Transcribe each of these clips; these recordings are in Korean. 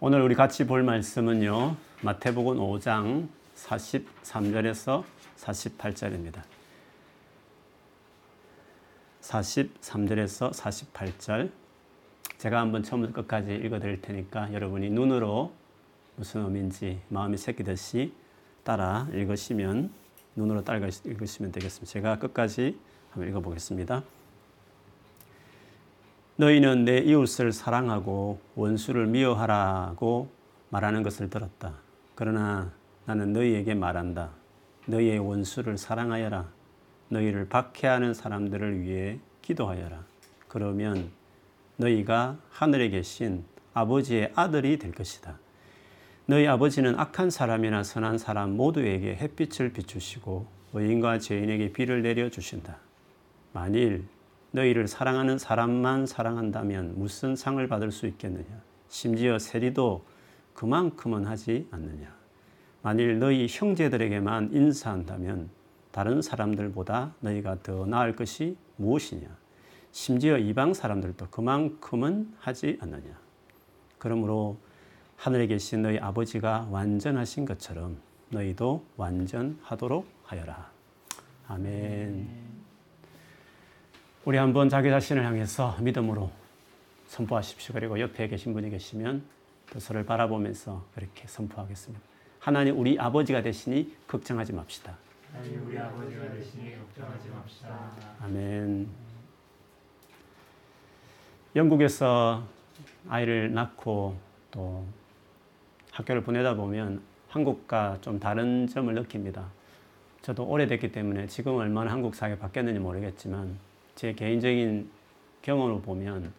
오늘 우리 같이 볼 말씀은요. 마태복음 5장 43절에서 48절입니다. 43절에서 48절. 제가 한번 처음부터 끝까지 읽어 드릴 테니까 여러분이 눈으로 무슨 의미인지 마음이 새기듯이 따라 읽으시면 눈으로 따라 읽으시면 되겠습니다. 제가 끝까지 한번 읽어 보겠습니다. 너희는 내 이웃을 사랑하고 원수를 미워하라고 말하는 것을 들었다. 그러나 나는 너희에게 말한다. 너희의 원수를 사랑하여라. 너희를 박해하는 사람들을 위해 기도하여라. 그러면 너희가 하늘에 계신 아버지의 아들이 될 것이다. 너희 아버지는 악한 사람이나 선한 사람 모두에게 햇빛을 비추시고 의인과 죄인에게 비를 내려 주신다. 만일 너희를 사랑하는 사람만 사랑한다면 무슨 상을 받을 수 있겠느냐? 심지어 세리도 그만큼은 하지 않느냐? 만일 너희 형제들에게만 인사한다면 다른 사람들보다 너희가 더 나을 것이 무엇이냐? 심지어 이방 사람들도 그만큼은 하지 않느냐? 그러므로 하늘에 계신 너희 아버지가 완전하신 것처럼 너희도 완전하도록 하여라. 아멘. 우리 한번 자기 자신을 향해서 믿음으로 선포하십시오. 그리고 옆에 계신 분이 계시면 또 서로를 바라보면서 그렇게 선포하겠습니다. 하나님 우리 아버지가 되시니 걱정하지 맙시다. 하나님 우리 아버지가 되시니 걱정하지 맙시다. 아멘. 영국에서 아이를 낳고 또 학교를 보내다 보면 한국과 좀 다른 점을 느낍니다. 저도 오래됐기 때문에 지금 얼마나 한국 사회가 바뀌었는지 모르겠지만 제 개인적인 경험을 보면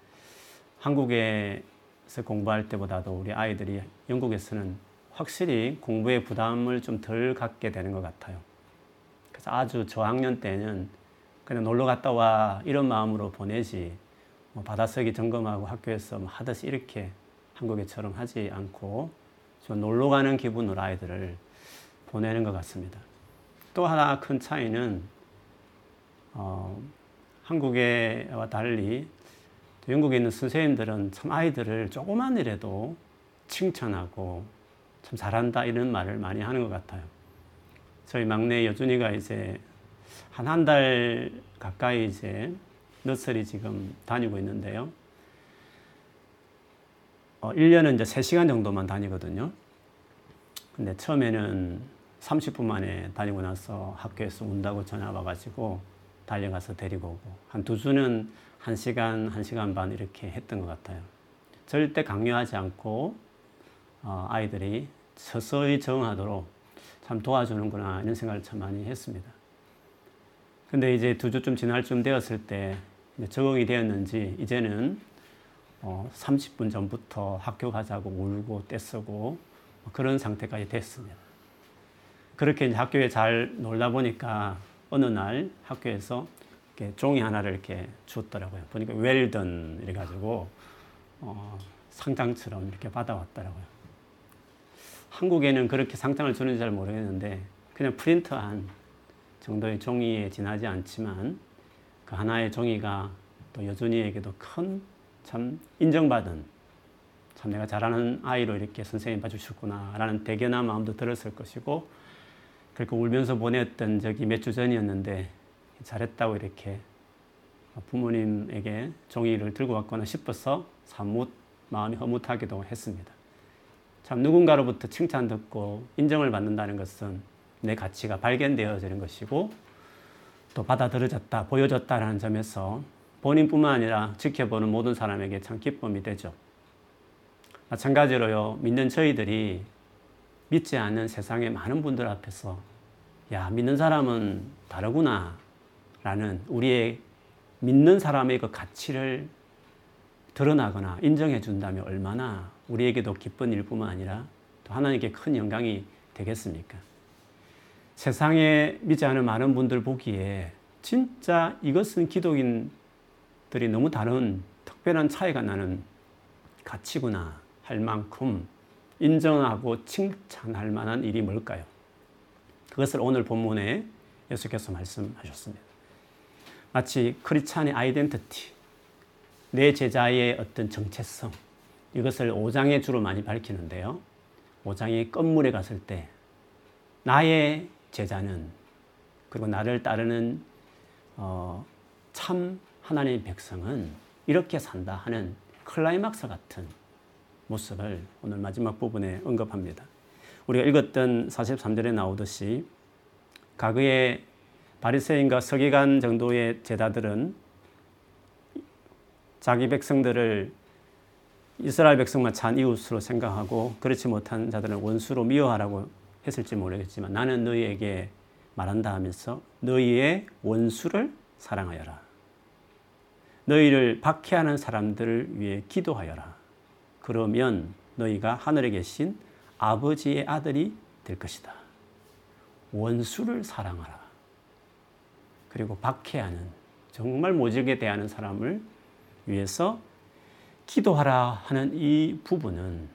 한국에서 공부할 때보다도 우리 아이들이 영국에서는 확실히 공부에 부담을 좀 덜 갖게 되는 것 같아요. 그래서 아주 저학년 때는 그냥 놀러 갔다 와 이런 마음으로 보내지 뭐 받아쓰기 점검하고 학교에서 뭐 하듯이 이렇게 한국에처럼 하지 않고 좀 놀러 가는 기분으로 아이들을 보내는 것 같습니다. 또 하나 큰 차이는 어, 한국에와 달리 영국에 있는 선생님들은 참 아이들을 조그만 일에도 칭찬하고 참 잘한다 이런 말을 많이 하는 것 같아요. 저희 막내 여준이가 이제 한 한 달 가까이 이제 너스리 지금 다니고 있는데요. 어, 1년은 이제 3시간 정도만 다니거든요. 근데 처음에는 30분 만에 다니고 나서 학교에서 운다고 전화 와가지고 달려가서 데리고 오고 한 두 주는 한 시간, 한 시간 반 이렇게 했던 것 같아요. 절대 강요하지 않고 어, 아이들이 서서히 적응하도록 참 도와주는구나 이런 생각을 참 많이 했습니다. 근데 이제 두 주쯤 지날 쯤 되었을 때 적응이 되었는지 이제는 어, 30분 전부터 학교 가자고 울고 떼쓰고 그런 상태까지 됐습니다. 그렇게 이제 학교에 잘 놀다 보니까 어느 날 학교에서 이렇게 종이 하나를 이렇게 줬더라고요. 보니까 웰던 이래 가지고 어, 상장처럼 이렇게 받아왔더라고요. 한국에는 그렇게 상장을 주는지 잘 모르겠는데 그냥 프린트한 정도의 종이에 지나지 않지만 그 하나의 종이가 또 여준이에게도 큰 참 인정받은 참 내가 잘하는 아이로 이렇게 선생님 봐주셨구나라는 대견한 마음도 들었을 것이고 그렇게 울면서 보냈던 적이 몇 주 전이었는데 잘했다고 이렇게 부모님에게 종이를 들고 왔거나 싶어서 사뭇 마음이 허뭇하기도 했습니다. 참 누군가로부터 칭찬 듣고 인정을 받는다는 것은 내 가치가 발견되어지는 것이고 또 받아들여졌다, 보여졌다라는 점에서 본인뿐만 아니라 지켜보는 모든 사람에게 참 기쁨이 되죠. 마찬가지로요, 믿는 저희들이 믿지 않는 세상의 많은 분들 앞에서 야, 믿는 사람은 다르구나 라는 우리의 믿는 사람의 그 가치를 드러나거나 인정해 준다면 얼마나 우리에게도 기쁜 일뿐만 아니라 또 하나님께 큰 영광이 되겠습니까? 세상에 믿지 않은 많은 분들 보기에 진짜 이것은 기독인들이 너무 다른 특별한 차이가 나는 가치구나 할 만큼 인정하고 칭찬할 만한 일이 뭘까요? 그것을 오늘 본문에 예수께서 말씀하셨습니다. 마치 크리스찬의 아이덴티티, 내 제자의 어떤 정체성, 이것을 5장에 주로 많이 밝히는데요. 5장의 건물에 갔을 때 나의 제자는 그리고 나를 따르는 어, 참 하나님의 백성은 이렇게 산다 하는 클라이막스 같은 모습을 오늘 마지막 부분에 언급합니다. 우리가 읽었던 43절에 나오듯이 과거에 바리새인과 서기관 정도의 제자들은 자기 백성들을 이스라엘 백성만 찬 이웃으로 생각하고 그렇지 못한 자들은 원수로 미워하라고 했을지 모르겠지만 나는 너희에게 말한다 하면서 너희의 원수를 사랑하여라. 너희를 박해하는 사람들을 위해 기도하여라. 그러면 너희가 하늘에 계신 아버지의 아들이 될 것이다. 원수를 사랑하라. 그리고 박해하는 정말 모질게 대하는 사람을 위해서 기도하라 하는 이 부분은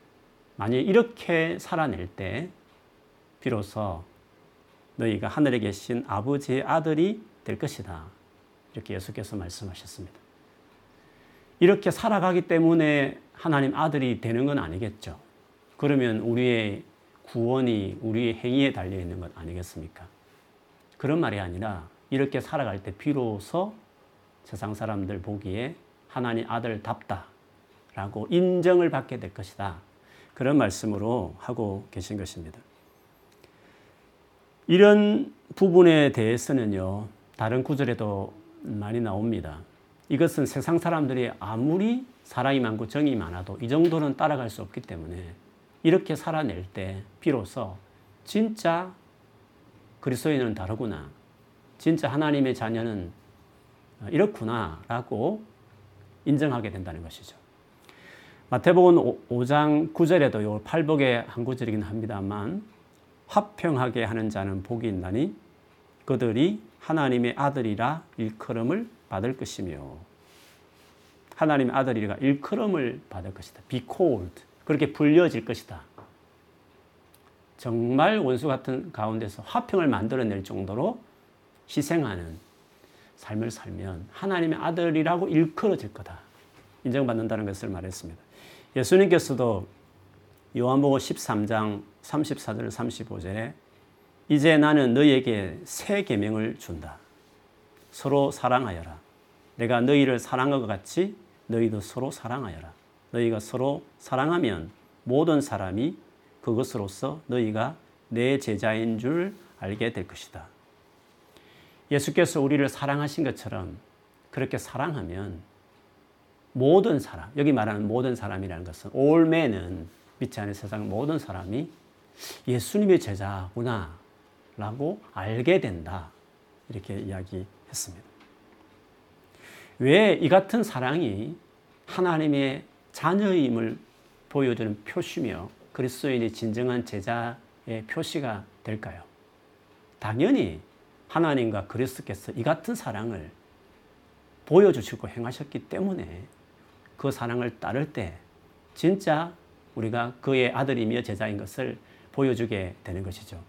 만약 이렇게 살아낼 때 비로소 너희가 하늘에 계신 아버지의 아들이 될 것이다. 이렇게 예수께서 말씀하셨습니다. 이렇게 살아가기 때문에 하나님 아들이 되는 건 아니겠죠. 그러면 우리의 구원이 우리의 행위에 달려 있는 것 아니겠습니까? 그런 말이 아니라 이렇게 살아갈 때 비로소 세상 사람들 보기에 하나님 아들답다 라고 인정을 받게 될 것이다. 그런 말씀으로 하고 계신 것입니다. 이런 부분에 대해서는요, 다른 구절에도 많이 나옵니다. 이것은 세상 사람들이 아무리 사랑이 많고 정이 많아도 이 정도는 따라갈 수 없기 때문에 이렇게 살아낼 때 비로소 진짜 그리스도인은 다르구나. 진짜 하나님의 자녀는 이렇구나라고 인정하게 된다는 것이죠. 마태복음 5장 9절에도 요 팔복의 한 구절이긴 합니다만 화평하게 하는 자는 복이 있나니 그들이 하나님의 아들이라 일컬음을 받을 것이며 하나님의 아들이라 일컬음을 받을 것이다. be called 그렇게 불려질 것이다. 정말 원수 같은 가운데서 화평을 만들어낼 정도로 희생하는 삶을 살면 하나님의 아들이라고 일컬어질 거다. 인정받는다는 것을 말했습니다. 예수님께서도 요한복음 13장 34절 35절에 이제 나는 너희에게 새 계명을 준다. 서로 사랑하여라. 내가 너희를 사랑한 것 같이 너희도 서로 사랑하여라. 너희가 서로 사랑하면 모든 사람이 그것으로서 너희가 내 제자인 줄 알게 될 것이다. 예수께서 우리를 사랑하신 것처럼 그렇게 사랑하면 모든 사람, 여기 말하는 모든 사람이라는 것은 all men은 믿지 않는 세상 모든 사람이 예수님의 제자구나 라고 알게 된다. 이렇게 이야기했습니다. 왜 이 같은 사랑이 하나님의 자녀임을 보여주는 표시며 그리스도인이 진정한 제자의 표시가 될까요? 당연히 하나님과 그리스도께서 이 같은 사랑을 보여주시고 행하셨기 때문에 그 사랑을 따를 때 진짜 우리가 그의 아들이며 제자인 것을 보여주게 되는 것이죠.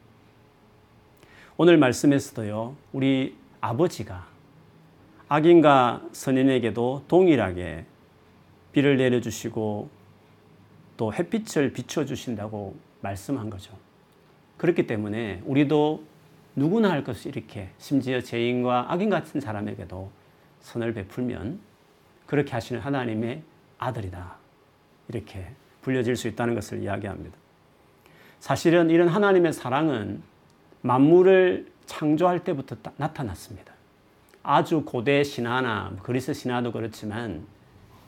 오늘 말씀에서도요, 우리 아버지가 악인과 선인에게도 동일하게 비를 내려주시고 또 햇빛을 비춰주신다고 말씀한 거죠. 그렇기 때문에 우리도 누구나 할 것을 이렇게 심지어 죄인과 악인 같은 사람에게도 선을 베풀면 그렇게 하시는 하나님의 아들이다. 이렇게 불려질 수 있다는 것을 이야기합니다. 사실은 이런 하나님의 사랑은 만물을 창조할 때부터 나타났습니다. 아주 고대 신화나 그리스 신화도 그렇지만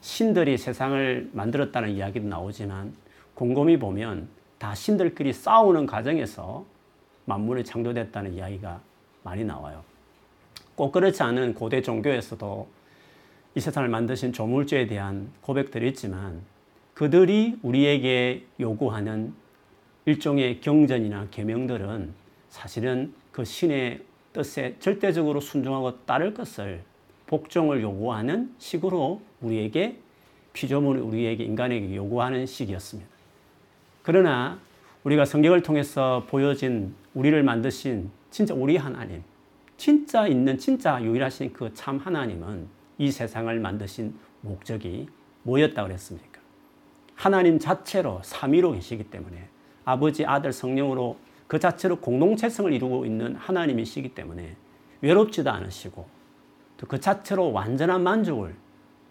신들이 세상을 만들었다는 이야기도 나오지만 곰곰이 보면 다 신들끼리 싸우는 과정에서 만물이 창조됐다는 이야기가 많이 나와요. 꼭 그렇지 않은 고대 종교에서도 이 세상을 만드신 조물주에 대한 고백들이 있지만 그들이 우리에게 요구하는 일종의 경전이나 계명들은 사실은 그 신의 뜻에 절대적으로 순종하고 따를 것을 복종을 요구하는 식으로 우리에게 피조물 우리에게 인간에게 요구하는 식이었습니다. 그러나 우리가 성경을 통해서 보여진 우리를 만드신 진짜 우리 하나님, 진짜 있는 진짜 유일하신 그 참 하나님은 이 세상을 만드신 목적이 뭐였다 그랬습니까? 하나님 자체로 삼위로 계시기 때문에 아버지, 아들, 성령으로 그 자체로 공동체성을 이루고 있는 하나님이시기 때문에 외롭지도 않으시고 또 그 자체로 완전한 만족을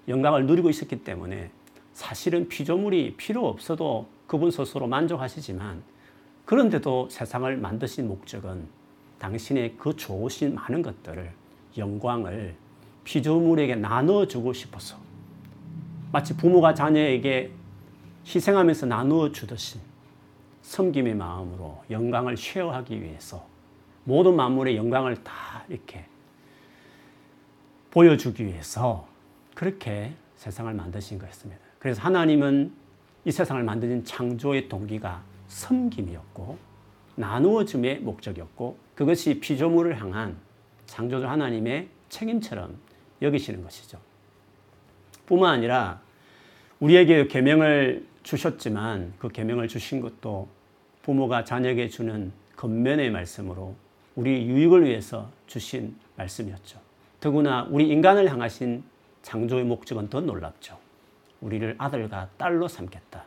영광을 누리고 있었기 때문에 사실은 피조물이 필요 없어도 그분 스스로 만족하시지만 그런데도 세상을 만드신 목적은 당신의 그 좋으신 많은 것들을 영광을 피조물에게 나누어주고 싶어서 마치 부모가 자녀에게 희생하면서 나누어 주듯이 섬김의 마음으로 영광을 쉐어하기 위해서 모든 만물의 영광을 다 이렇게 보여주기 위해서 그렇게 세상을 만드신 것입니다. 그래서 하나님은 이 세상을 만드는 창조의 동기가 섬김이었고 나누어줌의 목적이었고 그것이 피조물을 향한 창조주 하나님의 책임처럼 여기시는 것이죠. 뿐만 아니라 우리에게 계명을 주셨지만 그 계명을 주신 것도 부모가 자녀에게 주는 겉면의 말씀으로 우리 유익을 위해서 주신 말씀이었죠. 더구나 우리 인간을 향하신 창조의 목적은 더 놀랍죠. 우리를 아들과 딸로 삼겠다.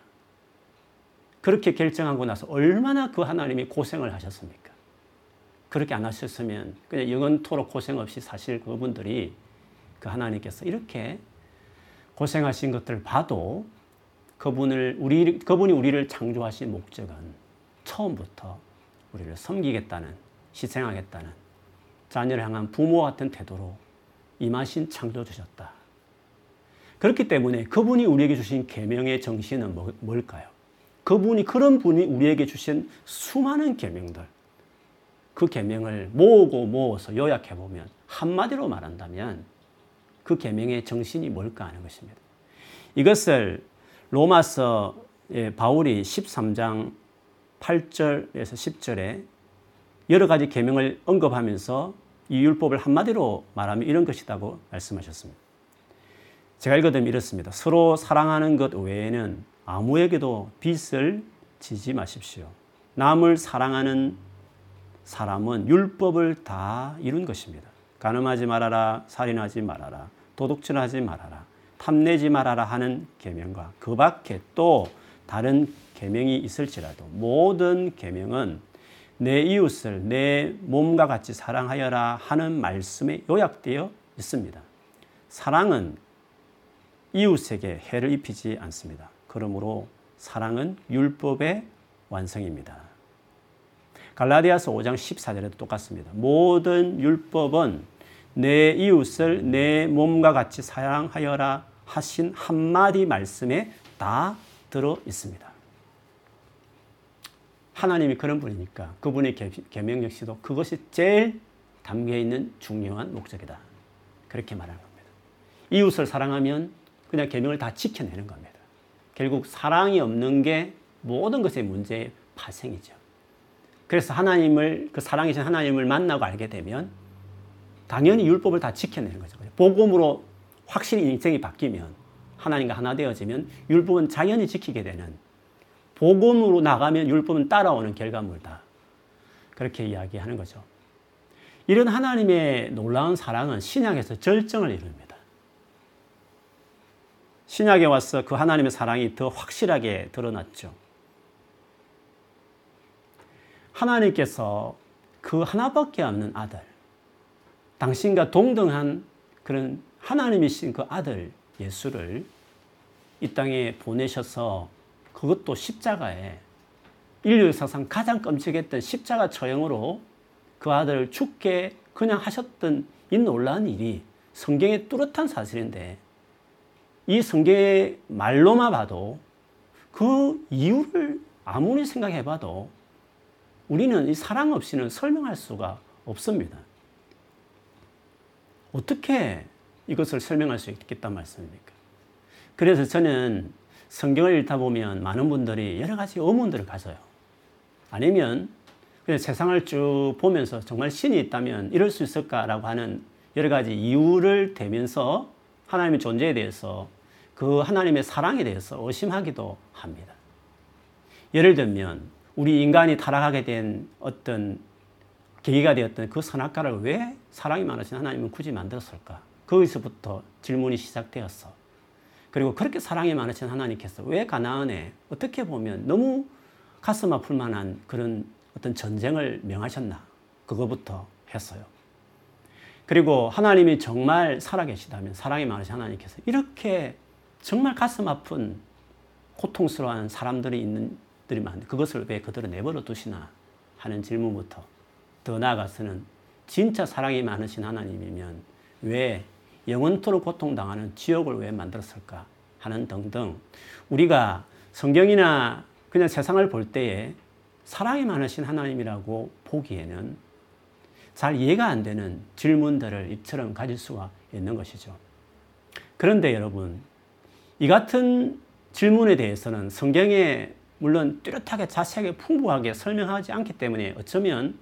그렇게 결정하고 나서 얼마나 그 하나님이 고생을 하셨습니까? 그렇게 안 하셨으면 그냥 영원토록 고생 없이 사실 그분들이 그 하나님께서 이렇게 고생하신 것들을 봐도 그분을 우리 그분이 우리를 창조하신 목적은 처음부터 우리를 섬기겠다는 희생하겠다는 자녀를 향한 부모 같은 태도로 임하신 창조주셨다. 그렇기 때문에 그분이 우리에게 주신 계명의 정신은 뭐, 뭘까요? 그분이 그런 분이 우리에게 주신 수많은 계명들 그 계명을 모으고 모아서 요약해 보면 한마디로 말한다면 그 계명의 정신이 뭘까 하는 것입니다. 이것을 로마서 바울이 13장 8절에서 10절에 여러 가지 계명을 언급하면서 이 율법을 한마디로 말하면 이런 것이라고 말씀하셨습니다. 제가 읽어드리면 이렇습니다. 서로 사랑하는 것 외에는 아무에게도 빚을 지지 마십시오. 남을 사랑하는 사람은 율법을 다 이룬 것입니다. 가늠하지 말아라, 살인하지 말아라, 도둑질하지 말아라, 탐내지 말아라 하는 계명과 그 밖에 또 다른 계명이 있을지라도 모든 계명은 내 이웃을 내 몸과 같이 사랑하여라 하는 말씀에 요약되어 있습니다. 사랑은 이웃에게 해를 입히지 않습니다. 그러므로 사랑은 율법의 완성입니다. 갈라디아서 5장 14절에도 똑같습니다. 모든 율법은 내 이웃을 내 몸과 같이 사랑하여라 하신 한마디 말씀에 다 들어 있습니다. 하나님이 그런 분이니까 그분의 계명 역시도 그것이 제일 담겨 있는 중요한 목적이다. 그렇게 말하는 겁니다. 이웃을 사랑하면 그냥 계명을 다 지켜내는 겁니다. 결국 사랑이 없는 게 모든 것의 문제의 파생이죠. 그래서 하나님을 그 사랑이신 하나님을 만나고 알게 되면 당연히 율법을 다 지켜내는 거죠. 복음으로 확실히 인생이 바뀌면 하나님과 하나 되어지면 율법은 자연히 지키게 되는 복음으로 나가면 율법은 따라오는 결과물다. 그렇게 이야기하는 거죠. 이런 하나님의 놀라운 사랑은 신약에서 절정을 이룹니다. 신약에 와서 그 하나님의 사랑이 더 확실하게 드러났죠. 하나님께서 그 하나밖에 없는 아들, 당신과 동등한 그런 하나님이신 그 아들 예수를 이 땅에 보내셔서 그것도 십자가에 인류 역사상 가장 끔찍했던 십자가 처형으로 그 아들을 죽게 그냥 하셨던 이 놀라운 일이 성경의 뚜렷한 사실인데 이 성경의 말로만 봐도 그 이유를 아무리 생각해 봐도 우리는 이 사랑 없이는 설명할 수가 없습니다. 어떻게 이것을 설명할 수 있겠단 말씀입니까? 그래서 저는 성경을 읽다 보면 많은 분들이 여러 가지 의문들을 가져요. 아니면 그냥 세상을 쭉 보면서 정말 신이 있다면 이럴 수 있을까라고 하는 여러 가지 이유를 대면서 하나님의 존재에 대해서 그 하나님의 사랑에 대해서 의심하기도 합니다. 예를 들면 우리 인간이 타락하게 된 어떤 계기가 되었던 그 선악과를 왜 사랑이 많으신 하나님은 굳이 만들었을까? 거기서부터 질문이 시작되었어. 그리고 그렇게 사랑이 많으신 하나님께서 왜 가나안에 어떻게 보면 너무 가슴 아플 만한 그런 어떤 전쟁을 명하셨나? 그거부터 했어요. 그리고 하나님이 정말 살아계시다면 사랑이 많으신 하나님께서 이렇게 정말 가슴 아픈 고통스러운 사람들이 있는 들이 많은데 그것을 왜 그대로 내버려 두시나 하는 질문부터 더 나아가서는 진짜 사랑이 많으신 하나님이면 왜 영원토록 고통당하는 지옥을 왜 만들었을까 하는 등등 우리가 성경이나 그냥 세상을 볼 때에 사랑이 많으신 하나님이라고 보기에는 잘 이해가 안 되는 질문들을 이처럼 가질 수가 있는 것이죠. 그런데 여러분, 이 같은 질문에 대해서는 성경에 물론 뚜렷하게 자세하게 풍부하게 설명하지 않기 때문에 어쩌면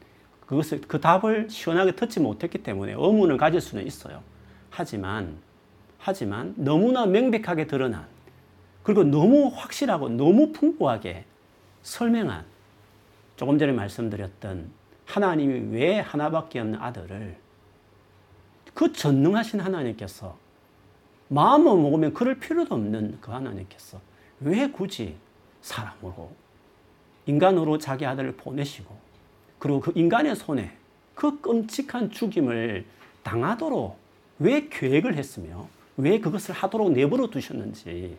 그것을 그 답을 시원하게 듣지 못했기 때문에 의문을 가질 수는 있어요. 하지만 하지만 너무나 명백하게 드러난 그리고 너무 확실하고 너무 풍부하게 설명한 조금 전에 말씀드렸던 하나님이 왜 하나밖에 없는 아들을 그 전능하신 하나님께서 마음을 먹으면 그럴 필요도 없는 그 하나님께서 왜 굳이 사람으로 인간으로 자기 아들을 보내시고 그리고 그 인간의 손에 그 끔찍한 죽임을 당하도록 왜 계획을 했으며 왜 그것을 하도록 내버려 두셨는지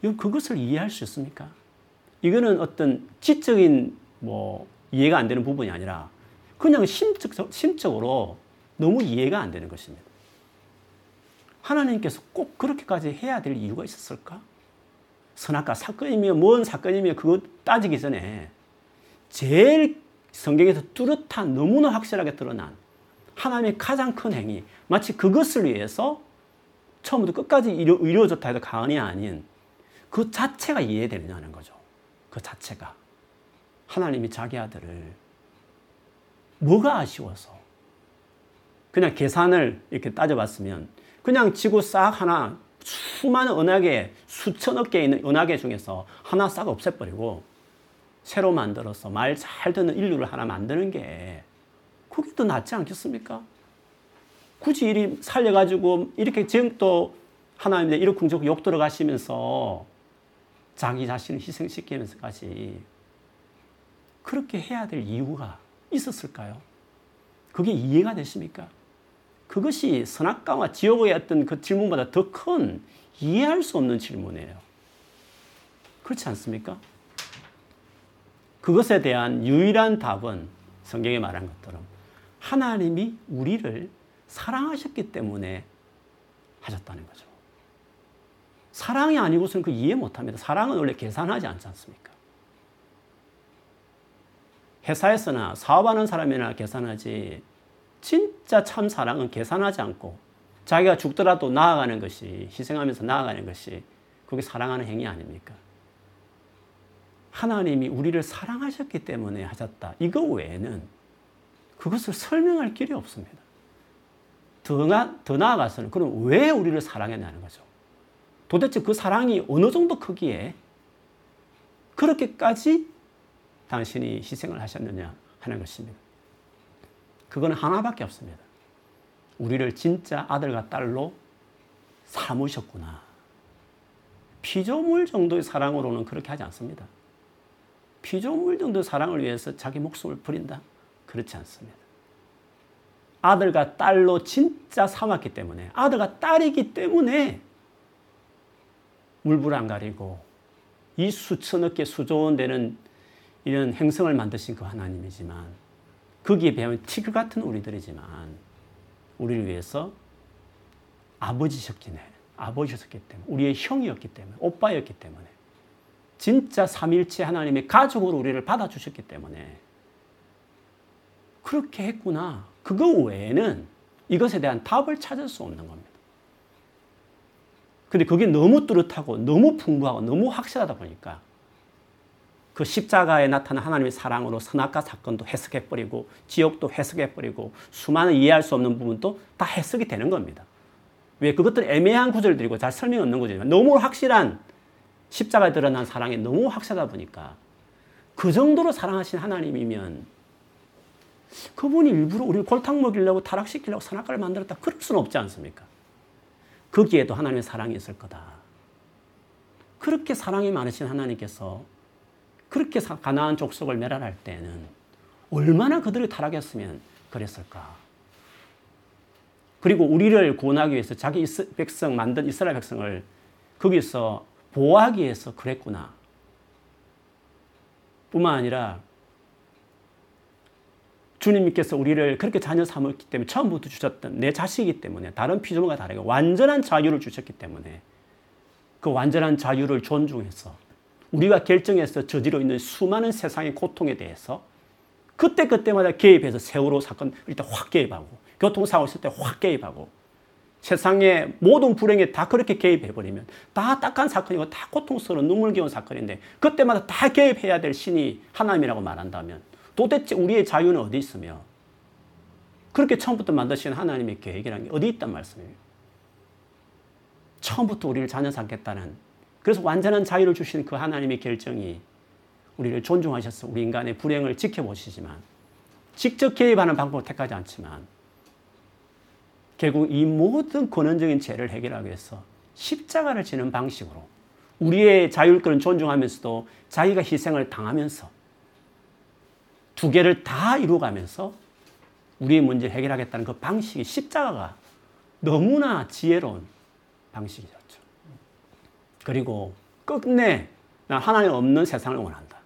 그것을 이해할 수 있습니까? 이거는 어떤 지적인 뭐 이해가 안 되는 부분이 아니라 그냥 심적, 심적으로 너무 이해가 안 되는 것입니다. 하나님께서 꼭 그렇게까지 해야 될 이유가 있었을까? 선악과 사건이며 뭔 사건이며 그거 따지기 전에 제일 성경에서 뚜렷한 너무나 확실하게 드러난 하나님의 가장 큰 행위 마치 그것을 위해서 처음부터 끝까지 이루, 어졌다 해도 가언이 아닌 그 자체가 이해되느냐는 거죠. 그 자체가 하나님이 자기 아들을 뭐가 아쉬워서 그냥 계산을 이렇게 따져봤으면 그냥 지구 싹 하나 수많은 은하계, 수천억 개 있는 은하계 중에서 하나 싹 없애버리고 새로 만들어서 말 잘 듣는 인류를 하나 만드는 게 그게 더 낫지 않겠습니까? 굳이 이리 살려가지고 이렇게 지금 또 하나님의 이러쿵저쿵 욕 들어가시면서 자기 자신을 희생시키면서까지 그렇게 해야 될 이유가 있었을까요? 그게 이해가 되십니까? 그것이 선악과와 지옥의 어떤 그 질문보다 더 큰 이해할 수 없는 질문이에요. 그렇지 않습니까? 그것에 대한 유일한 답은 성경에 말한 것처럼 하나님이 우리를 사랑하셨기 때문에 하셨다는 거죠. 사랑이 아니고서는 그 이해 못 합니다. 사랑은 원래 계산하지 않지 않습니까? 회사에서나 사업하는 사람이나 계산하지 진짜 참 사랑은 계산하지 않고 자기가 죽더라도 나아가는 것이 희생하면서 나아가는 것이 그게 사랑하는 행위 아닙니까? 하나님이 우리를 사랑하셨기 때문에 하셨다. 이거 외에는 그것을 설명할 길이 없습니다. 더, 나, 더 나아가서는 그럼 왜 우리를 사랑했냐는 거죠. 도대체 그 사랑이 어느 정도 크기에 그렇게까지 당신이 희생을 하셨느냐 하는 것입니다. 그건 하나밖에 없습니다. 우리를 진짜 아들과 딸로 삼으셨구나. 피조물 정도의 사랑으로는 그렇게 하지 않습니다. 피조물 정도의 사랑을 위해서 자기 목숨을 버린다? 그렇지 않습니다. 아들과 딸로 진짜 삼았기 때문에, 아들과 딸이기 때문에 물불 안 가리고 이 수천억 개 수조원 되는 이런 행성을 만드신 그 하나님이지만 거기에 비하면 티그 같은 우리들이지만 우리를 위해서 아버지셨긴 해. 아버지셨기 때문에 우리의 형이었기 때문에 오빠였기 때문에 진짜 삼일체 하나님의 가족으로 우리를 받아주셨기 때문에 그렇게 했구나. 그거 외에는 이것에 대한 답을 찾을 수 없는 겁니다. 근데 그게 너무 뚜렷하고 너무 풍부하고 너무 확실하다 보니까 그 십자가에 나타난 하나님의 사랑으로 선악과 사건도 해석해버리고 지옥도 해석해버리고 수많은 이해할 수 없는 부분도 다 해석이 되는 겁니다. 왜 그것들 애매한 구절들이고 잘 설명 없는 구절이지만 너무 확실한 십자가에 드러난 사랑이 너무 확실하다 보니까 그 정도로 사랑하신 하나님이면 그분이 일부러 우리를 골탕 먹이려고 타락시키려고 선악과를 만들었다 그럴 수는 없지 않습니까? 거기에도 하나님의 사랑이 있을 거다. 그렇게 사랑이 많으신 하나님께서 그렇게 가나안 족속을 멸하할 때는 얼마나 그들이 타락했으면 그랬을까. 그리고 우리를 구원하기 위해서 자기 백성 만든 이스라엘 백성을 거기서 보호하기 위해서 그랬구나. 뿐만 아니라 주님께서 우리를 그렇게 자녀 삼았기 때문에 처음부터 주셨던 내 자식이기 때문에 다른 피조물과 다르게 완전한 자유를 주셨기 때문에 그 완전한 자유를 존중해서 우리가 결정해서 저지르고 있는 수많은 세상의 고통에 대해서 그때그때마다 개입해서 세월호 사건 일단 확 개입하고 교통사고 있을 때 확 개입하고 세상의 모든 불행에 다 그렇게 개입해버리면 다 딱한 사건이고 다 고통스러운 눈물겨운 사건인데 그때마다 다 개입해야 될 신이 하나님이라고 말한다면 도대체 우리의 자유는 어디 있으며 그렇게 처음부터 만드신 하나님의 계획이라는 게 어디 있단 말씀이에요. 처음부터 우리를 자녀 삼겠다는 그래서 완전한 자유를 주신 그 하나님의 결정이 우리를 존중하셔서 우리 인간의 불행을 지켜보시지만 직접 개입하는 방법을 택하지 않지만 결국 이 모든 근원적인 죄를 해결하기 위해서 십자가를 지는 방식으로 우리의 자율권을 존중하면서도 자기가 희생을 당하면서 두 개를 다 이루어가면서 우리의 문제를 해결하겠다는 그 방식이 십자가가 너무나 지혜로운 방식이었죠. 그리고 끝내 나 하나님 없는 세상을 원한다.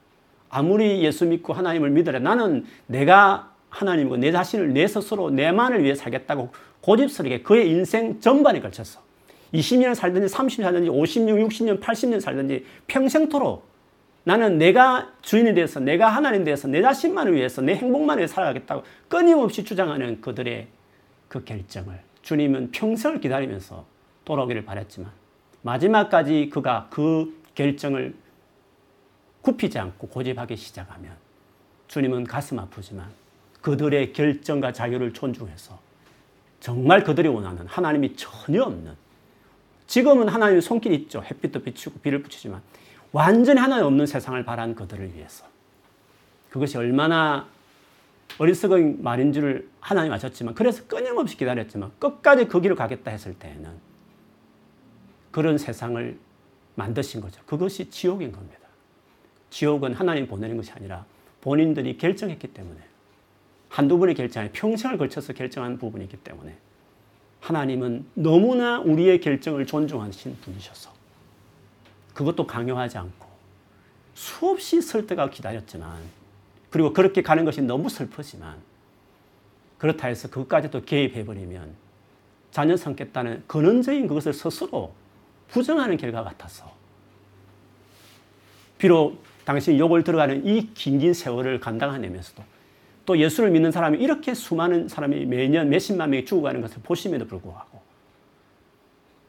아무리 예수 믿고 하나님을 믿으라 나는 내가 하나님이고 내 자신을 내 스스로 내만을 위해 살겠다고 고집스럽게 그의 인생 전반에 걸쳐서 20년 살든지 30년 살든지 50년, 60년, 80년 살든지 평생토록 나는 내가 주인이 되어서 내가 하나님 되어서 내 자신만을 위해서 내 행복만을 위해 살아가겠다고 끊임없이 주장하는 그들의 그 결정을 주님은 평생을 기다리면서 돌아오기를 바랬지만 마지막까지 그가 그 결정을 굽히지 않고 고집하기 시작하면 주님은 가슴 아프지만 그들의 결정과 자유를 존중해서 정말 그들이 원하는 하나님이 전혀 없는 지금은 하나님의 손길이 있죠. 햇빛도 비추고 비를 붙이지만 완전히 하나님 없는 세상을 바란 그들을 위해서. 그것이 얼마나 어리석은 말인 줄 하나님 아셨지만, 그래서 끊임없이 기다렸지만, 끝까지 그 길을 가겠다 했을 때에는 그런 세상을 만드신 거죠. 그것이 지옥인 겁니다. 지옥은 하나님 보내는 것이 아니라 본인들이 결정했기 때문에, 한두 번의 결정이 평생을 걸쳐서 결정한 부분이기 때문에, 하나님은 너무나 우리의 결정을 존중하신 분이셔서, 그것도 강요하지 않고 수없이 설득하고 기다렸지만 그리고 그렇게 가는 것이 너무 슬프지만 그렇다 해서 그것까지도 개입해버리면 자녀 삼겠다는 근원적인 그것을 스스로 부정하는 결과 같아서 비록 당신이 욕을 들어가는 이 긴긴 세월을 감당하면서도 또 예수를 믿는 사람이 이렇게 수많은 사람이 매년 몇십만 명이 죽어가는 것을 보심에도 불구하고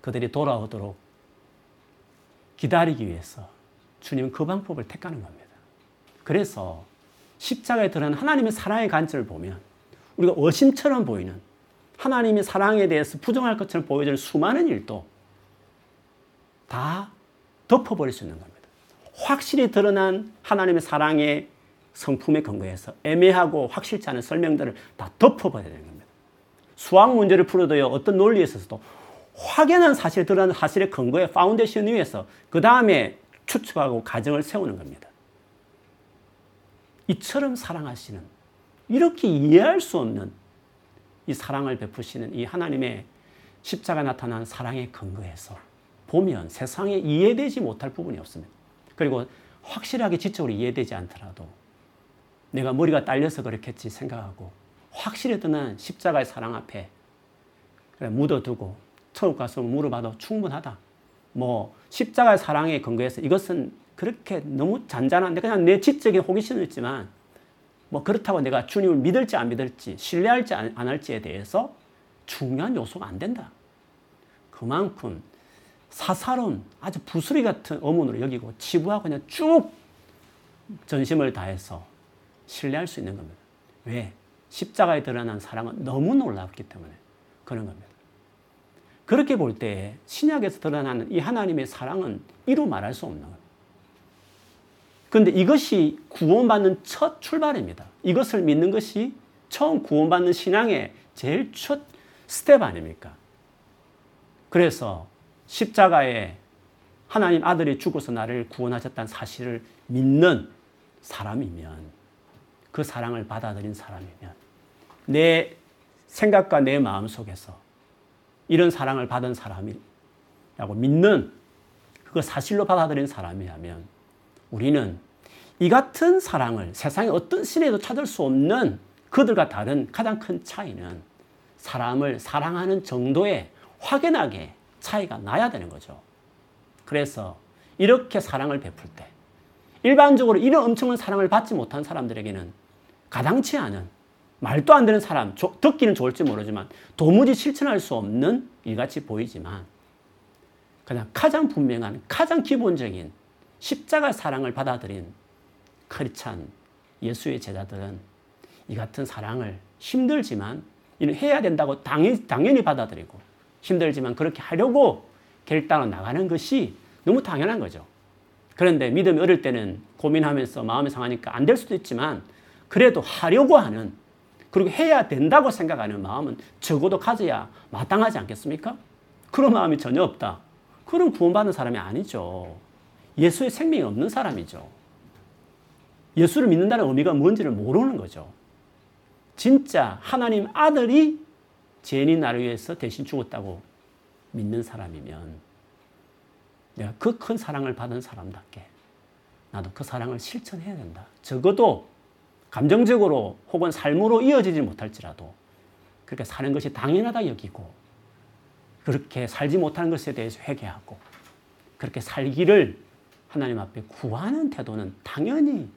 그들이 돌아오도록 기다리기 위해서 주님은 그 방법을 택하는 겁니다. 그래서 십자가에 드러난 하나님의 사랑의 관점을 보면 우리가 어심처럼 보이는 하나님의 사랑에 대해서 부정할 것처럼 보여지는 수많은 일도 다 덮어버릴 수 있는 겁니다. 확실히 드러난 하나님의 사랑의 성품에 근거해서 애매하고 확실치 않은 설명들을 다 덮어버려야 되는 겁니다. 수학 문제를 풀어도요, 어떤 논리에 있어서도 확연한 사실 드러난 사실의 근거에 파운데이션 위에서 그 다음에 추측하고 가정을 세우는 겁니다. 이처럼 사랑하시는 이렇게 이해할 수 없는 이 사랑을 베푸시는 이 하나님의 십자가 나타난 사랑의 근거에서 보면 세상에 이해되지 못할 부분이 없습니다. 그리고 확실하게 지적으로 이해되지 않더라도 내가 머리가 딸려서 그렇겠지 생각하고 확실히 드러난 십자가의 사랑 앞에 묻어두고 천국 가서 물어봐도 충분하다. 뭐 십자가의 사랑에 근거해서 이것은 그렇게 너무 잔잔한데 그냥 내 지적인 호기심은 있지만 뭐 그렇다고 내가 주님을 믿을지 안 믿을지 신뢰할지 안 할지에 대해서 중요한 요소가 안 된다. 그만큼 사사로운 아주 부스리 같은 어문으로 여기고 치부하고 그냥 쭉 전심을 다해서 신뢰할 수 있는 겁니다. 왜? 십자가에 드러난 사랑은 너무 놀랍기 때문에 그런 겁니다. 그렇게 볼 때 신약에서 드러나는 이 하나님의 사랑은 이루 말할 수 없는. 그런데 이것이 구원받는 첫 출발입니다. 이것을 믿는 것이 처음 구원받는 신앙의 제일 첫 스텝 아닙니까? 그래서 십자가에 하나님 아들이 죽어서 나를 구원하셨다는 사실을 믿는 사람이면 그 사랑을 받아들인 사람이면 내 생각과 내 마음 속에서 이런 사랑을 받은 사람이라고 믿는 그 사실로 받아들인 사람이라면 우리는 이 같은 사랑을 세상의 어떤 신에도 찾을 수 없는 그들과 다른 가장 큰 차이는 사람을 사랑하는 정도에 확연하게 차이가 나야 되는 거죠. 그래서 이렇게 사랑을 베풀 때 일반적으로 이런 엄청난 사랑을 받지 못한 사람들에게는 가당치 않은 말도 안 되는 사람, 듣기는 좋을지 모르지만 도무지 실천할 수 없는 일같이 보이지만 그냥 가장 분명한, 가장 기본적인 십자가 사랑을 받아들인 크리찬 예수의 제자들은 이 같은 사랑을 힘들지만 해야 된다고 당연히, 당연히 받아들이고 힘들지만 그렇게 하려고 결단을 나가는 것이 너무 당연한 거죠. 그런데 믿음이 어릴 때는 고민하면서 마음이 상하니까 안 될 수도 있지만 그래도 하려고 하는 그리고 해야 된다고 생각하는 마음은 적어도 가져야 마땅하지 않겠습니까? 그런 마음이 전혀 없다. 그럼 구원받는 사람이 아니죠. 예수의 생명이 없는 사람이죠. 예수를 믿는다는 의미가 뭔지를 모르는 거죠. 진짜 하나님 아들이 죄인이 나를 위해서 대신 죽었다고 믿는 사람이면 내가 그 큰 사랑을 받은 사람답게 나도 그 사랑을 실천해야 된다. 적어도 감정적으로 혹은 삶으로 이어지지 못할지라도 그렇게 사는 것이 당연하다 여기고 그렇게 살지 못하는 것에 대해서 회개하고 그렇게 살기를 하나님 앞에 구하는 태도는 당연히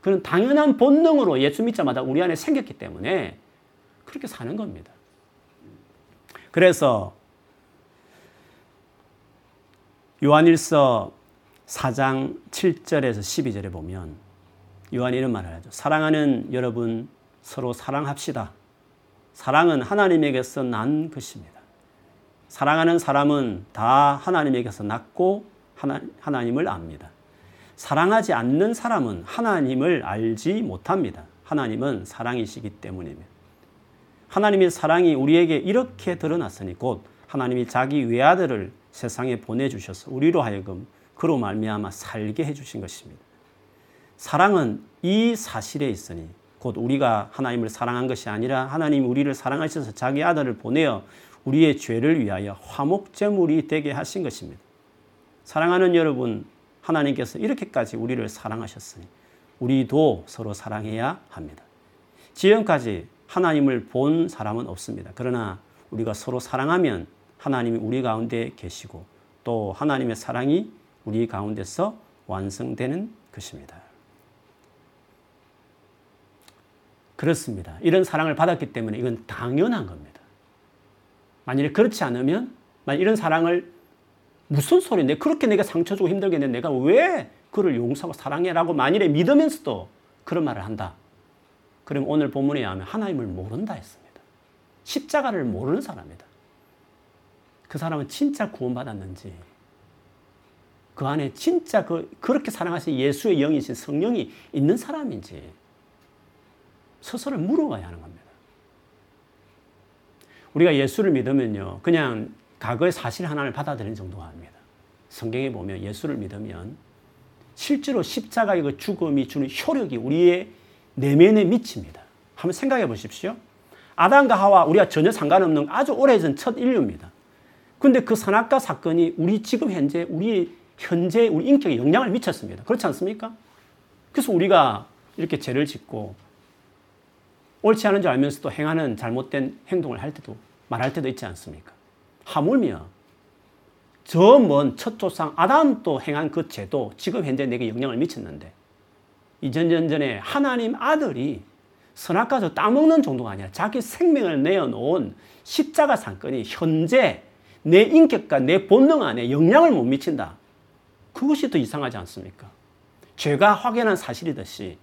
그런 당연한 본능으로 예수 믿자마자 우리 안에 생겼기 때문에 그렇게 사는 겁니다. 그래서 요한일서 4장 7절에서 12절에 보면 요한이 이런 말을 하죠. 사랑하는 여러분 서로 사랑합시다. 사랑은 하나님에게서 난 것입니다. 사랑하는 사람은 다 하나님에게서 났고 하나, 하나님을 압니다. 사랑하지 않는 사람은 하나님을 알지 못합니다. 하나님은 사랑이시기 때문입니다. 하나님의 사랑이 우리에게 이렇게 드러났으니 곧 하나님이 자기 외아들을 세상에 보내주셔서 우리로 하여금 그로 말미암아 살게 해주신 것입니다. 사랑은 이 사실에 있으니 곧 우리가 하나님을 사랑한 것이 아니라 하나님 우리를 사랑하셔서 자기 아들을 보내어 우리의 죄를 위하여 화목제물이 되게 하신 것입니다. 사랑하는 여러분, 하나님께서 이렇게까지 우리를 사랑하셨으니 우리도 서로 사랑해야 합니다. 지금까지 하나님을 본 사람은 없습니다. 그러나 우리가 서로 사랑하면 하나님이 우리 가운데 계시고 또 하나님의 사랑이 우리 가운데서 완성되는 것입니다. 그렇습니다. 이런 사랑을 받았기 때문에 이건 당연한 겁니다. 만일에 그렇지 않으면 만약 이런 사랑을 무슨 소리인데 그렇게 내가 상처 주고 힘들겠는데 내가 왜 그를 용서하고 사랑해라고 만일에 믿으면서도 그런 말을 한다. 그럼 오늘 본문에 의하면 하나님을 모른다 했습니다. 십자가를 모르는 사람이다. 그 사람은 진짜 구원받았는지, 그 안에 진짜 그, 그렇게 사랑하신 예수의 영이신 성령이 있는 사람인지, 스스로 물어봐야 하는 겁니다. 우리가 예수를 믿으면요, 그냥 과거의 사실 하나를 받아들이는 정도가 아닙니다. 성경에 보면 예수를 믿으면 실제로 십자가의 그 죽음이 주는 효력이 우리의 내면에 미칩니다. 한번 생각해 보십시오. 아담과 하와 우리가 전혀 상관없는 아주 오래전 첫 인류입니다. 근데 그 선악과 사건이 우리 지금 현재 우리 현재 우리 인격에 영향을 미쳤습니다. 그렇지 않습니까? 그래서 우리가 이렇게 죄를 짓고 옳지 않은 줄 알면서도 행하는 잘못된 행동을 할 때도 말할 때도 있지 않습니까? 하물며 저 먼 첫 조상 아담도 행한 그 죄도 지금 현재 내게 영향을 미쳤는데 이전전전에 하나님 아들이 선악과도 따먹는 정도가 아니라 자기 생명을 내어놓은 십자가 사건이 현재 내 인격과 내 본능 안에 영향을 못 미친다. 그것이 더 이상하지 않습니까? 죄가 확연한 사실이듯이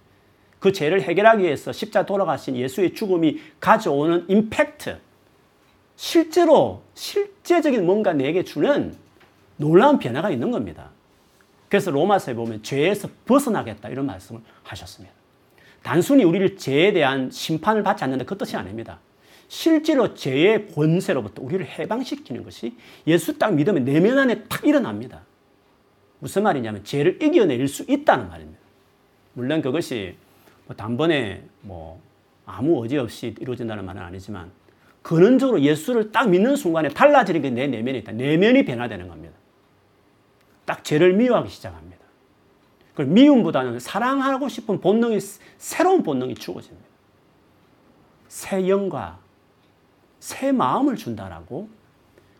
그 죄를 해결하기 위해서 십자 돌아가신 예수의 죽음이 가져오는 임팩트, 실제로 실제적인 뭔가 내게 주는 놀라운 변화가 있는 겁니다. 그래서 로마서에 보면 죄에서 벗어나겠다 이런 말씀을 하셨습니다. 단순히 우리를 죄에 대한 심판을 받지 않는다 그 뜻이 아닙니다. 실제로 죄의 권세로부터 우리를 해방시키는 것이 예수 딱 믿으면 내면 안에 탁 일어납니다. 무슨 말이냐면 죄를 이겨낼 수 있다는 말입니다. 물론 그것이 뭐 단번에 뭐 아무 의지 없이 이루어진다는 말은 아니지만 근원적으로 예수를 딱 믿는 순간에 달라지는 게 내 내면에 있다. 내면이 변화되는 겁니다. 딱 죄를 미워하기 시작합니다. 그 미움보다는 사랑하고 싶은 본능이 새로운 본능이 죽어집니다. 새 영과 새 마음을 준다라고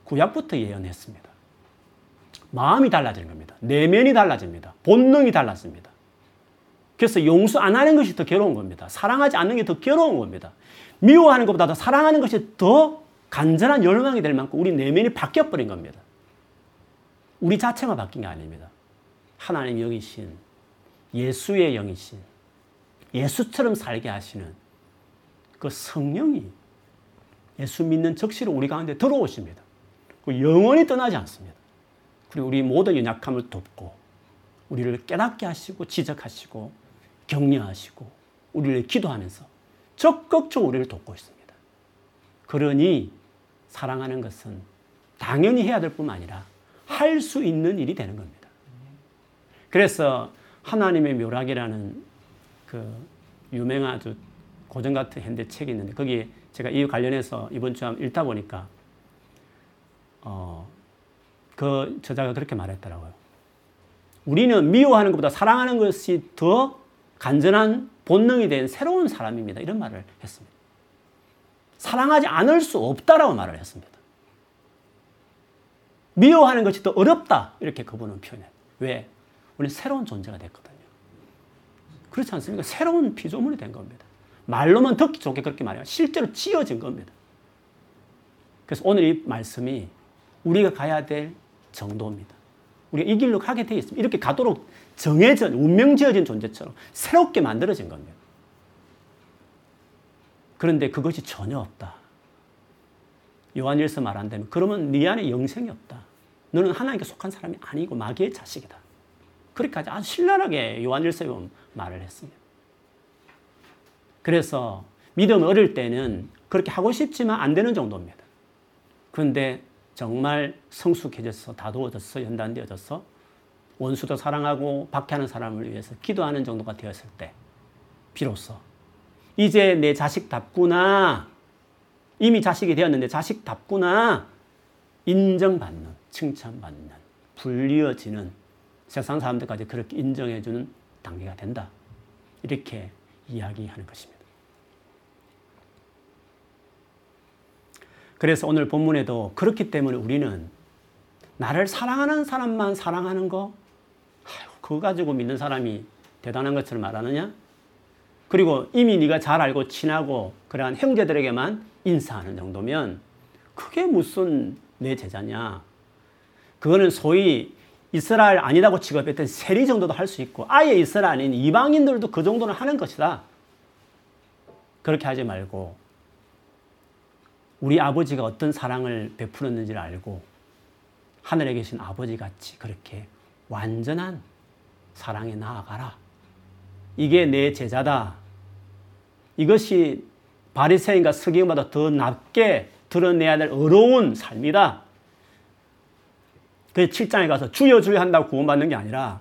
구약부터 예언했습니다. 마음이 달라지는 겁니다. 내면이 달라집니다. 본능이 달라집니다. 그래서 용서 안 하는 것이 더 괴로운 겁니다. 사랑하지 않는 게 더 괴로운 겁니다. 미워하는 것보다 더 사랑하는 것이 더 간절한 열망이 될 만큼 우리 내면이 바뀌어버린 겁니다. 우리 자체가 바뀐 게 아닙니다. 하나님 영이신 예수의 영이신 예수처럼 살게 하시는 그 성령이 예수 믿는 적시로 우리 가운데 들어오십니다. 그 영원히 떠나지 않습니다. 그리고 우리 모든 연약함을 돕고 우리를 깨닫게 하시고 지적하시고 격려하시고 우리를 기도하면서 적극적으로 우리를 돕고 있습니다. 그러니 사랑하는 것은 당연히 해야 될 뿐만 아니라 할 수 있는 일이 되는 겁니다. 그래서 하나님의 묘락이라는 그 유명한 아주 고전 같은 현대 책이 있는데 거기에 제가 이 관련해서 이번 주에 읽다 보니까 어, 그 저자가 그렇게 말했더라고요. 우리는 미워하는 것보다 사랑하는 것이 더 간절한 본능이 된 새로운 사람입니다. 이런 말을 했습니다. 사랑하지 않을 수 없다라고 말을 했습니다. 미워하는 것이 더 어렵다. 이렇게 그분은 표현해요. 왜? 우리는 새로운 존재가 됐거든요. 그렇지 않습니까? 새로운 피조물이 된 겁니다. 말로만 듣기 좋게 그렇게 말해요. 실제로 지어진 겁니다. 그래서 오늘 이 말씀이 우리가 가야 될 정도입니다. 우리가 이 길로 가게 되어 있습니다. 이렇게 가도록 정해진, 운명 지어진 존재처럼 새롭게 만들어진 겁니다. 그런데 그것이 전혀 없다. 요한일서 말한다면 그러면 네 안에 영생이 없다. 너는 하나님께 속한 사람이 아니고 마귀의 자식이다. 그렇게까지 아주 신랄하게 요한일서에 말을 했습니다. 그래서 믿음 어릴 때는 그렇게 하고 싶지만 안 되는 정도입니다. 그런데 정말 성숙해져서 다도워져서 연단되어져서 원수도 사랑하고 박해하는 사람을 위해서 기도하는 정도가 되었을 때 비로소 이제 내 자식답구나. 이미 자식이 되었는데 자식답구나. 인정받는 칭찬받는 불리어지는 세상 사람들까지 그렇게 인정해주는 단계가 된다. 이렇게 이야기하는 것입니다. 그래서 오늘 본문에도 그렇기 때문에 우리는 나를 사랑하는 사람만 사랑하는 거, 아유, 그거 가지고 믿는 사람이 대단한 것처럼 말하느냐? 그리고 이미 네가 잘 알고 친하고 그러한 형제들에게만 인사하는 정도면 그게 무슨 내 제자냐? 그거는 소위 이스라엘 아니라고 취급했던 세리 정도도 할 수 있고 아예 이스라엘 아닌 이방인들도 그 정도는 하는 것이다. 그렇게 하지 말고 우리 아버지가 어떤 사랑을 베풀었는지를 알고 하늘에 계신 아버지 같이 그렇게 완전한 사랑에 나아가라. 이게 내 제자다. 이것이 바리새인과 서기관보다 더 낮게 드러내야 될 어려운 삶이다. 그 7장에 가서 주여 주여 한다고 구원받는 게 아니라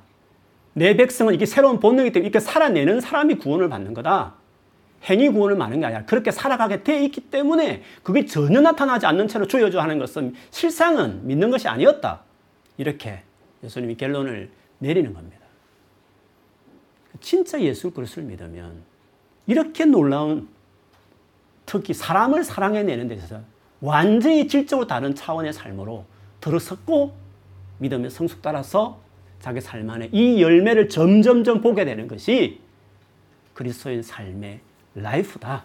내 백성은 이게 새로운 본능이기 때문에 이렇게 살아내는 사람이 구원을 받는 거다. 행위 구원을 많은 게 아니라 그렇게 살아가게 돼 있기 때문에 그게 전혀 나타나지 않는 채로 주여주 하는 것은 실상은 믿는 것이 아니었다. 이렇게 예수님이 결론을 내리는 겁니다. 진짜 예수 그리스도를 믿으면 이렇게 놀라운 특히 사람을 사랑해내는 데 있어서 완전히 질적으로 다른 차원의 삶으로 들어섰고 믿음의 성숙 따라서 자기 삶 안에 이 열매를 점점점 보게 되는 것이 그리스도인 삶의 라이프다.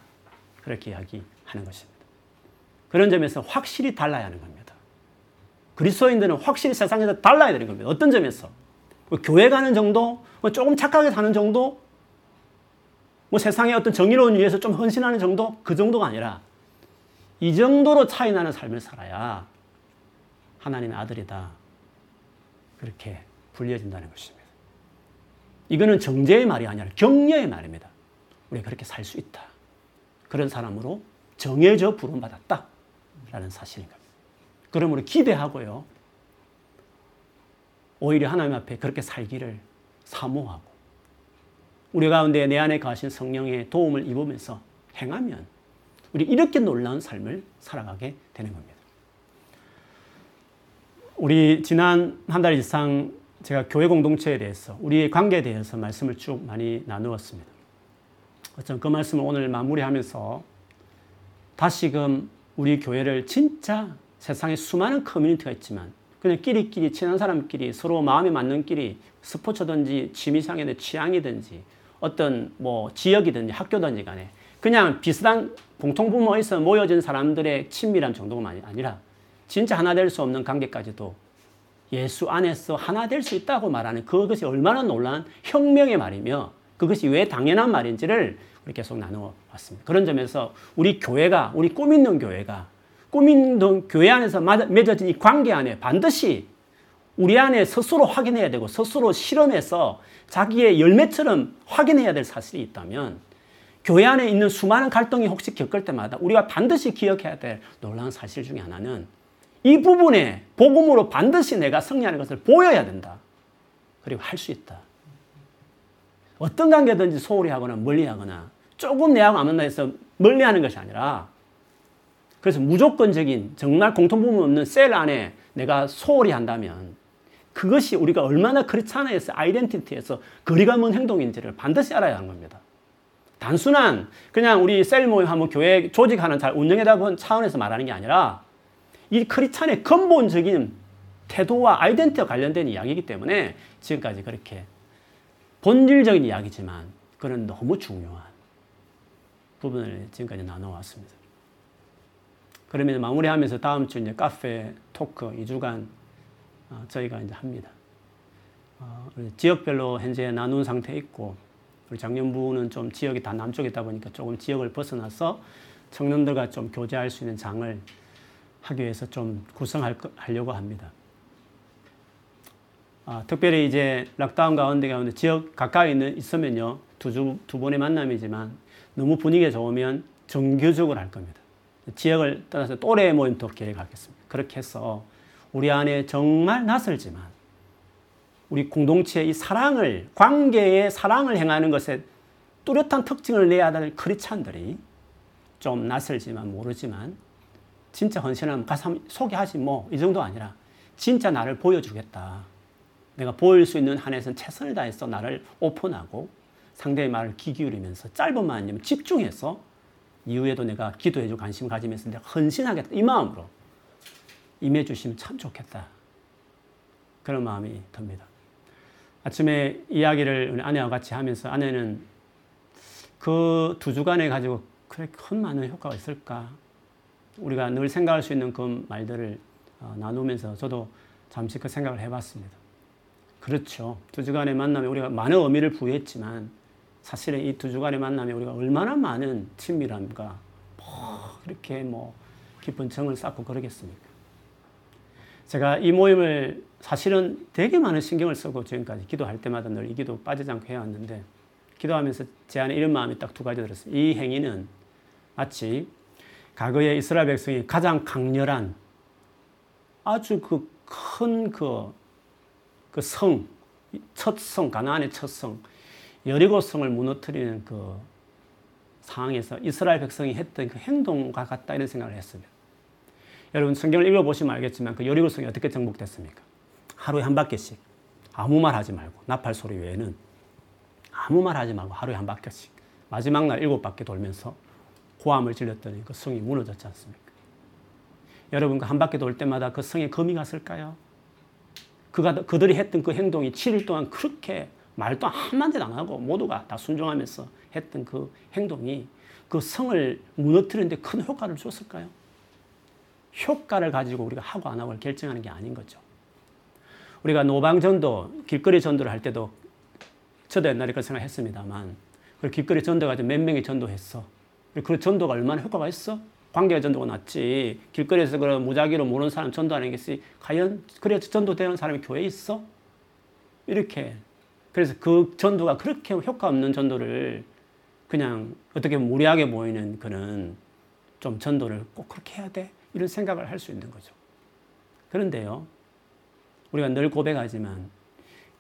그렇게 이야기하는 것입니다. 그런 점에서 확실히 달라야 하는 겁니다. 그리스도인들은 확실히 세상에서 달라야 되는 겁니다. 어떤 점에서? 뭐 교회 가는 정도, 뭐 조금 착하게 사는 정도, 뭐 세상의 어떤 정의로운 위해서 좀 헌신하는 정도, 그 정도가 아니라 이 정도로 차이 나는 삶을 살아야 하나님의 아들이다. 그렇게 불려진다는 것입니다. 이거는 정죄의 말이 아니라 격려의 말입니다. 우리가 그렇게 살 수 있다. 그런 사람으로 정해져 부름받았다 라는 사실인 겁니다. 그러므로 기대하고요. 오히려 하나님 앞에 그렇게 살기를 사모하고 우리 가운데 내 안에 가신 성령의 도움을 입으면서 행하면 우리 이렇게 놀라운 삶을 살아가게 되는 겁니다. 우리 지난 한 달 이상 제가 교회 공동체에 대해서 우리의 관계에 대해서 말씀을 쭉 많이 나누었습니다. 어쩐 그 말씀을 오늘 마무리하면서 다시금 우리 교회를 진짜 세상에 수많은 커뮤니티가 있지만 그냥 끼리끼리 친한 사람끼리 서로 마음에 맞는 끼리 스포츠든지 취미상의 취향이든지 어떤 뭐 지역이든지 학교든지 간에 그냥 비슷한 공통부모에서 모여진 사람들의 친밀함 정도가 아니라 진짜 하나 될 수 없는 관계까지도 예수 안에서 하나 될 수 있다고 말하는 그것이 얼마나 놀라운 혁명의 말이며 그것이 왜 당연한 말인지를 우리 계속 나누어 왔습니다. 그런 점에서 우리 교회가, 우리 꿈 있는 교회가, 꿈 있는 교회 안에서 맺어진 이 관계 안에 반드시 우리 안에 스스로 확인해야 되고 스스로 실험해서 자기의 열매처럼 확인해야 될 사실이 있다면 교회 안에 있는 수많은 갈등이 혹시 겪을 때마다 우리가 반드시 기억해야 될 놀라운 사실 중에 하나는 이 부분에 복음으로 반드시 내가 승리하는 것을 보여야 된다. 그리고 할 수 있다. 어떤 관계든지 소홀히 하거나 멀리 하거나 조금 내하고 안 만나 해서 멀리 하는 것이 아니라 그래서 무조건적인 정말 공통부분 없는 셀 안에 내가 소홀히 한다면 그것이 우리가 얼마나 크리스찬에서 아이덴티티에서 거리가 먼 행동인지를 반드시 알아야 하는 겁니다. 단순한 그냥 우리 셀 모임 하면 교회 조직하는 잘 운영해다 본 차원에서 말하는 게 아니라 이 크리스찬의 근본적인 태도와 아이덴티와 관련된 이야기이기 때문에 지금까지 그렇게 본질적인 이야기지만 그런 너무 중요한 부분을 지금까지 나눠왔습니다. 그러면 마무리하면서 다음 주 이제 카페 토크 2주간 어, 저희가 이제 합니다. 어, 지역별로 현재 나눈 상태 있고 작년부는 좀 지역이 다 남쪽에 있다 보니까 조금 지역을 벗어나서 청년들과 좀 교제할 수 있는 장을 하기 위해서 좀 구성하려고 합니다. 아, 특별히 이제 락다운 가운데 가운데 지역 가까이 있는 있으면요 두, 주, 두 번의 만남이지만 너무 분위기가 좋으면 정규적으로 할 겁니다. 지역을 떠나서 또래 모임도 계획하겠습니다. 그렇게 해서 우리 안에 정말 낯설지만 우리 공동체의 이 사랑을 관계의 사랑을 행하는 것에 뚜렷한 특징을 내야 될 크리찬들이 좀 낯설지만 모르지만 진짜 헌신하면 가서 소개하지 뭐 이 정도 아니라 진짜 나를 보여주겠다. 내가 보일 수 있는 한에선 최선을 다해서 나를 오픈하고 상대의 말을 귀 기울이면서 짧은 말 아니면 집중해서 이후에도 내가 기도해주고 관심 가지면서 내가 헌신하겠다. 이 마음으로 임해주시면 참 좋겠다. 그런 마음이 듭니다. 아침에 이야기를 아내와 같이 하면서 아내는 그 두 주간에 가지고 그래 큰 많은 효과가 있을까? 우리가 늘 생각할 수 있는 그 말들을 어, 나누면서 저도 잠시 그 생각을 해봤습니다. 그렇죠. 두 주간의 만남에 우리가 많은 의미를 부여했지만 사실은 이 두 주간의 만남에 우리가 얼마나 많은 친밀함과 뭐 이렇게 뭐 깊은 정을 쌓고 그러겠습니까? 제가 이 모임을 사실은 되게 많은 신경을 쓰고 지금까지 기도할 때마다 늘 이 기도 빠지지 않고 해왔는데 기도하면서 제 안에 이런 마음이 딱 두 가지 들었어요. 이 행위는 마치 과거의 이스라엘 백성이 가장 강렬한 아주 그 큰 그, 그 성, 첫 성, 가나안의 첫 성, 여리고 성을 무너뜨리는 그 상황에서 이스라엘 백성이 했던 그 행동과 같다 이런 생각을 했습니다. 여러분 성경을 읽어보시면 알겠지만 그 여리고 성이 어떻게 정복됐습니까? 하루에 한 바퀴씩 아무 말 하지 말고 나팔 소리 외에는 아무 말 하지 말고 하루에 한 바퀴씩 마지막 날 일곱 바퀴 돌면서 고함을 질렀더니 그 성이 무너졌지 않습니까? 여러분 그 한 바퀴 돌 때마다 그 성에 금이 갔을까요? 그가 그들이 했던 그 행동이 7일 동안 그렇게 말도 한마디도 안 하고 모두가 다 순종하면서 했던 그 행동이 그 성을 무너뜨리는데 큰 효과를 줬을까요? 효과를 가지고 우리가 하고 안 하고를 결정하는 게 아닌 거죠. 우리가 노방전도, 길거리 전도를 할 때도 저도 옛날에 그 생각했습니다만 그 길거리 전도 가지고 몇 명이 전도했어. 그 전도가 얼마나 효과가 있어? 관계 전도가 낫지. 길거리에서 그런 무작위로 모르는 사람 전도하는 것이 과연 그래 전도되는 사람이 교회에 있어? 이렇게. 그래서 그 전도가 그렇게 효과 없는 전도를 그냥 어떻게 무리하게 보이는 그런 좀 전도를 꼭 그렇게 해야 돼? 이런 생각을 할 수 있는 거죠. 그런데요, 우리가 늘 고백하지만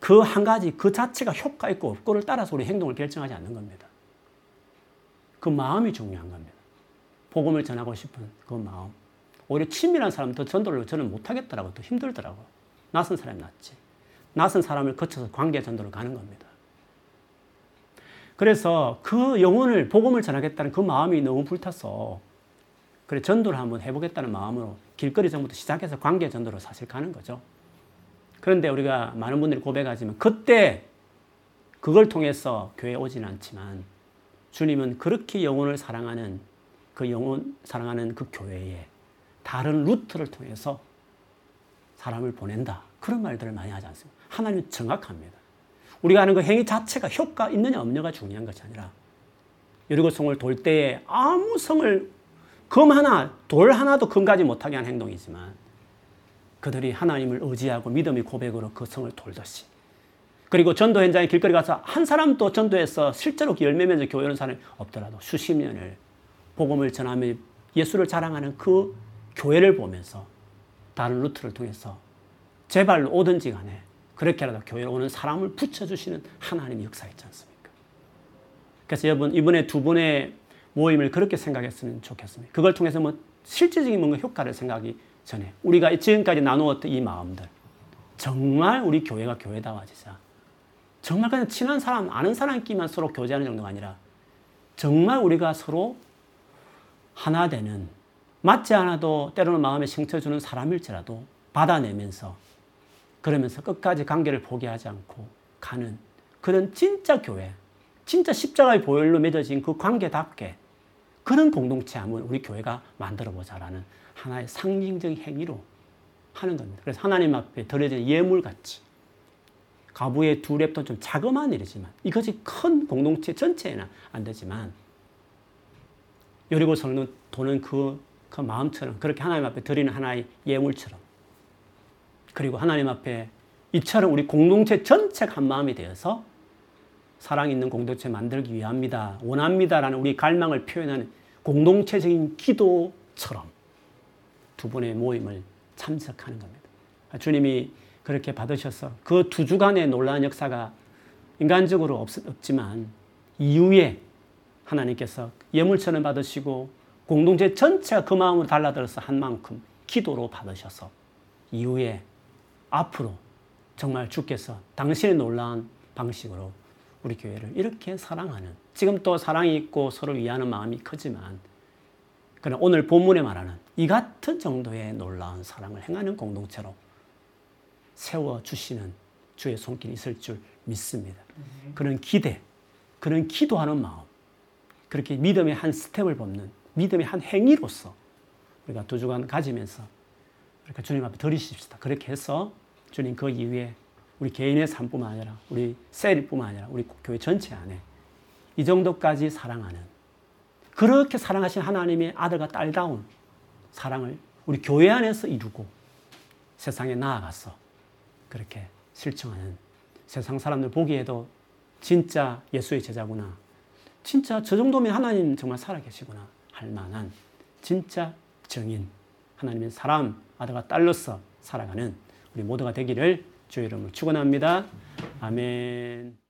그 한 가지 그 자체가 효과 있고 없고를 따라서 우리 행동을 결정하지 않는 겁니다. 그 마음이 중요한 겁니다. 복음을 전하고 싶은 그 마음. 오히려 친밀한 사람 더 전도를 저는 못하겠더라고. 더 힘들더라고. 낯선 사람이 낫지. 낯선 사람을 거쳐서 관계 전도를 가는 겁니다. 그래서 그 영혼을 복음을 전하겠다는 그 마음이 너무 불타서 그래 전도를 한번 해보겠다는 마음으로 길거리 전부터 시작해서 관계 전도로 사실 가는 거죠. 그런데 우리가 많은 분들이 고백하지만 그때 그걸 통해서 교회 오지는 않지만 주님은 그렇게 영혼을 사랑하는 그 영혼 사랑하는 그 교회에 다른 루트를 통해서 사람을 보낸다. 그런 말들을 많이 하지 않습니까? 하나님은 정확합니다. 우리가 하는 그 행위 자체가 효과 있느냐 없느냐가 중요한 것이 아니라 여리고성을 돌 때에 아무 성을 금 하나, 돌 하나도 금가지 못하게 한 행동이지만 그들이 하나님을 의지하고 믿음의 고백으로 그 성을 돌듯이 그리고 전도 현장에 길거리 가서 한 사람도 전도해서 실제로 열매 맺어 교회 오는 사람이 없더라도 수십 년을 복음을 전하며 예수를 자랑하는 그 교회를 보면서 다른 루트를 통해서 제발로 오든지 간에 그렇게라도 교회에 오는 사람을 붙여주시는 하나님의 역사 있지 않습니까? 그래서 여러분, 이번에 두 분의 모임을 그렇게 생각했으면 좋겠습니다. 그걸 통해서 뭐 실질적인 뭔가 효과를 생각하기 전에 우리가 지금까지 나누었던 이 마음들 정말 우리 교회가 교회다워지자. 정말 그냥 친한 사람, 아는 사람끼리만 서로 교제하는 정도가 아니라 정말 우리가 서로 하나 되는 맞지 않아도 때로는 마음에 상처 주는 사람일지라도 받아내면서 그러면서 끝까지 관계를 포기하지 않고 가는 그런 진짜 교회, 진짜 십자가의 보혈로 맺어진 그 관계답게 그런 공동체 한번 우리 교회가 만들어 보자라는 하나의 상징적 행위로 하는 겁니다. 그래서 하나님 앞에 드려진 예물같이 가부의 두 랩도 좀 자그마한 일이지만 이것이 큰 공동체 전체에는 안 되지만 여리고성은 도는 그, 그 마음처럼 그렇게 하나님 앞에 드리는 하나의 예물처럼 그리고 하나님 앞에 이처럼 우리 공동체 전체가 한 마음이 되어서 사랑 있는 공동체 만들기 위함이다, 원합니다라는 우리 갈망을 표현하는 공동체적인 기도처럼 두 분의 모임을 참석하는 겁니다. 주님이 그렇게 받으셔서 그 두 주간의 놀라운 역사가 인간적으로 없, 없지만 이후에 하나님께서 예물처럼 받으시고 공동체 전체가 그 마음으로 달라들어서 한 만큼 기도로 받으셔서 이후에 앞으로 정말 주께서 당신의 놀라운 방식으로 우리 교회를 이렇게 사랑하는 지금 또 사랑이 있고 서로 위하는 마음이 크지만 그러나 오늘 본문에 말하는 이 같은 정도의 놀라운 사랑을 행하는 공동체로 세워 주시는 주의 손길이 있을 줄 믿습니다. 그런 기대, 그런 기도하는 마음, 그렇게 믿음의 한 스텝을 밟는 믿음의 한 행위로서 우리가 두 주간 가지면서 그러니까 주님 앞에 드리십시다. 그렇게 해서 주님 그 이후에 우리 개인의 삶뿐만 아니라 우리 셀뿐만 아니라 우리 교회 전체 안에 이 정도까지 사랑하는 그렇게 사랑하신 하나님의 아들과 딸다운 사랑을 우리 교회 안에서 이루고 세상에 나아가서 그렇게 실천하는 세상 사람들 보기에도 진짜 예수의 제자구나. 진짜 저 정도면 하나님 정말 살아계시구나. 할 만한 진짜 정인 하나님의 사람 아들과 딸로서 살아가는 우리 모두가 되기를 주의 이름으로 축원합니다. 아멘.